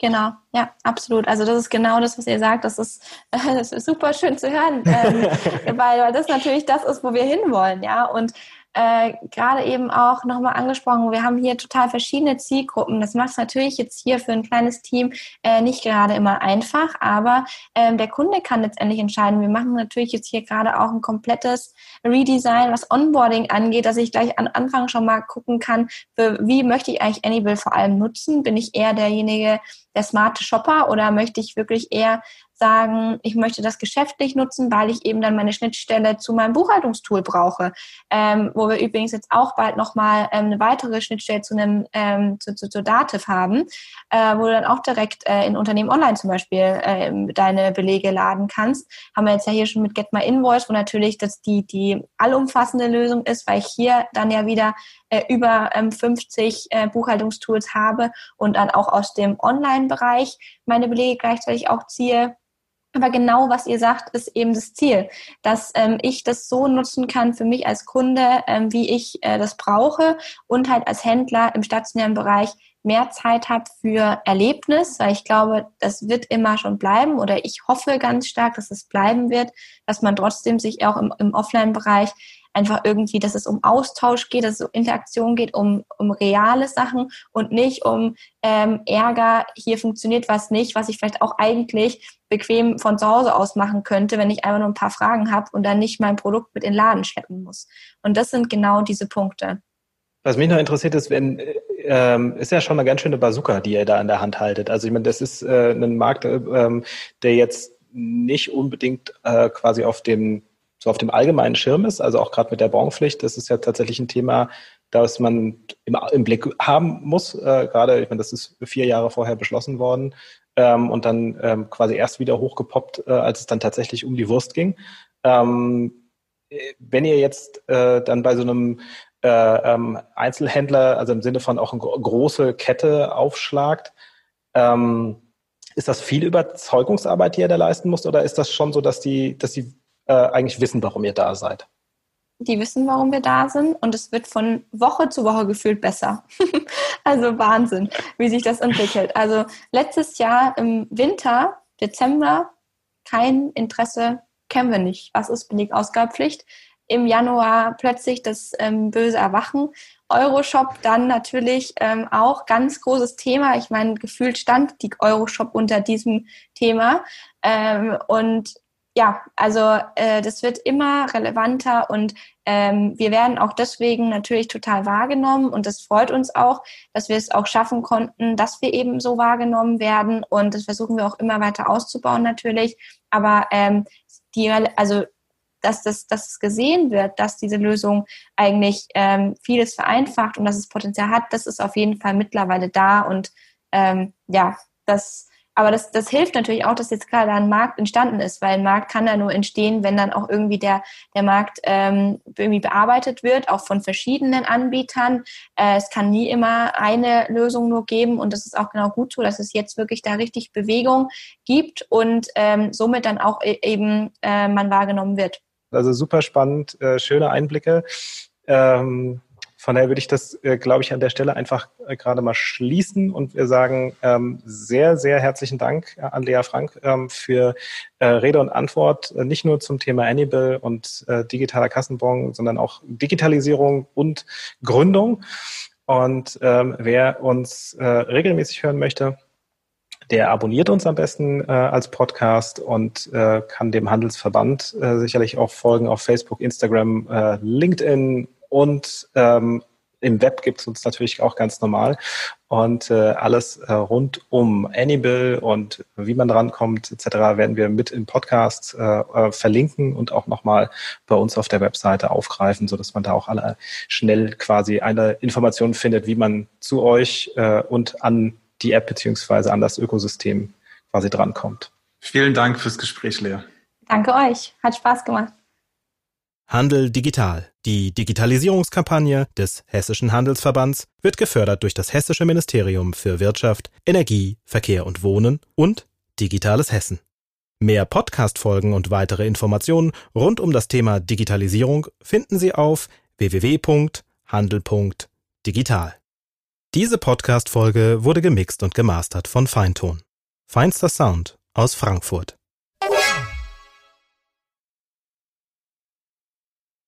S4: Genau, ja, absolut. Also das ist genau das, was ihr sagt. Das ist, äh, (laughs) das ist super schön zu hören, ähm, (laughs) weil, weil das natürlich das ist, wo wir hinwollen, ja. Und äh, gerade eben auch nochmal angesprochen, wir haben hier total verschiedene Zielgruppen. Das macht es natürlich jetzt hier für ein kleines Team äh, nicht gerade immer einfach, aber ähm, der Kunde kann letztendlich entscheiden. Wir machen natürlich jetzt hier gerade auch ein komplettes Redesign, was Onboarding angeht, dass ich gleich am Anfang schon mal gucken kann, für wie möchte ich eigentlich Anybill vor allem nutzen? Bin ich eher derjenige, der smarte Shopper oder möchte ich wirklich eher sagen, ich möchte das geschäftlich nutzen, weil ich eben dann meine Schnittstelle zu meinem Buchhaltungstool brauche, ähm, wo wir übrigens jetzt auch bald nochmal ähm, eine weitere Schnittstelle zu einem ähm, zu, zu, zu Dativ haben, äh, wo du dann auch direkt äh, in Unternehmen Online zum Beispiel äh, deine Belege laden kannst. Haben wir jetzt ja hier schon mit Get My Invoice, wo natürlich das die die allumfassende Lösung ist, weil ich hier dann ja wieder äh, über ähm, 50 äh, Buchhaltungstools habe und dann auch aus dem Online-Bereich meine Belege gleichzeitig auch ziehe. Aber genau was ihr sagt, ist eben das Ziel, dass ähm, ich das so nutzen kann für mich als Kunde, ähm, wie ich äh, das brauche und halt als Händler im stationären Bereich mehr Zeit habe für Erlebnis, weil ich glaube, das wird immer schon bleiben oder ich hoffe ganz stark, dass es bleiben wird, dass man trotzdem sich auch im, im Offline-Bereich einfach irgendwie, dass es um Austausch geht, dass es um Interaktion geht, um, um reale Sachen und nicht um ähm, Ärger, hier funktioniert was nicht, was ich vielleicht auch eigentlich bequem von zu Hause aus machen könnte, wenn ich einfach nur ein paar Fragen habe und dann nicht mein Produkt mit in den Laden schleppen muss. Und das sind genau diese Punkte.
S3: Was mich noch interessiert ist, wenn ähm, ist ja schon eine ganz schöne Bazooka, die ihr da in der Hand haltet. Also ich meine, das ist äh, ein Markt, äh, ähm, der jetzt nicht unbedingt äh, quasi auf dem so auf dem allgemeinen Schirm ist, also auch gerade mit der Branchpflicht, das ist ja tatsächlich ein Thema, das man im, im Blick haben muss. Äh, gerade, ich meine, das ist vier Jahre vorher beschlossen worden ähm, und dann ähm, quasi erst wieder hochgepoppt, äh, als es dann tatsächlich um die Wurst ging. Ähm, wenn ihr jetzt äh, dann bei so einem äh, ähm, Einzelhändler, also im Sinne von auch eine große Kette aufschlagt, ähm, ist das viel Überzeugungsarbeit, die ihr da leisten muss, oder ist das schon so, dass die, dass die äh, eigentlich wissen, warum ihr da seid.
S4: Die wissen, warum wir da sind und es wird von Woche zu Woche gefühlt besser. (laughs) also Wahnsinn, wie sich das entwickelt. Also letztes Jahr im Winter, Dezember, kein Interesse, kennen wir nicht. Was ist Belegausgabepflicht? Im Januar plötzlich das ähm, böse Erwachen. Euroshop dann natürlich ähm, auch ganz großes Thema. Ich meine, gefühlt stand die Euroshop unter diesem Thema. Ähm, und ja, also äh, das wird immer relevanter und ähm, wir werden auch deswegen natürlich total wahrgenommen und das freut uns auch, dass wir es auch schaffen konnten, dass wir eben so wahrgenommen werden und das versuchen wir auch immer weiter auszubauen natürlich. Aber ähm, die, also dass das, dass es gesehen wird, dass diese Lösung eigentlich ähm, vieles vereinfacht und dass es Potenzial hat, das ist auf jeden Fall mittlerweile da und ähm, ja, das aber das, das hilft natürlich auch, dass jetzt gerade ein Markt entstanden ist, weil ein Markt kann ja nur entstehen, wenn dann auch irgendwie der, der Markt ähm, irgendwie bearbeitet wird, auch von verschiedenen Anbietern. Äh, es kann nie immer eine Lösung nur geben und das ist auch genau gut so, dass es jetzt wirklich da richtig Bewegung gibt und ähm, somit dann auch e-, eben äh, man wahrgenommen wird.
S3: Also super spannend, äh, schöne Einblicke. Ähm von daher würde ich das, äh, glaube ich, an der Stelle einfach äh, gerade mal schließen und wir sagen ähm, sehr, sehr herzlichen Dank äh, an Lea Frank ähm, für äh, Rede und Antwort, nicht nur zum Thema Annibal und digitaler Kassenbon, sondern auch Digitalisierung und Gründung. Und ähm, wer uns regelmäßig hören möchte, der abonniert uns am besten äh, als Podcast und äh, kann dem Handelsverband äh, sicherlich auch folgen auf Facebook, Instagram, LinkedIn und ähm, im Web gibt es uns natürlich auch ganz normal. Und äh, alles äh, rund um Annibal und wie man drankommt etc. werden wir mit im Podcast äh, äh, verlinken und auch nochmal bei uns auf der Webseite aufgreifen, sodass man da auch alle schnell quasi eine Information findet, wie man zu euch äh, und an die App beziehungsweise an das Ökosystem quasi drankommt.
S2: Vielen Dank fürs Gespräch, Lea.
S4: Danke euch. Hat Spaß gemacht.
S1: Handel digital. Die Digitalisierungskampagne des Hessischen Handelsverbands wird gefördert durch das Hessische Ministerium für Wirtschaft, Energie, Verkehr und Wohnen und Digitales Hessen. Mehr Podcast-Folgen und weitere Informationen rund um das Thema Digitalisierung finden Sie auf www.handel.digital. Diese Podcast-Folge wurde gemixt und gemastert von Feintone. Feinster Sound aus Frankfurt.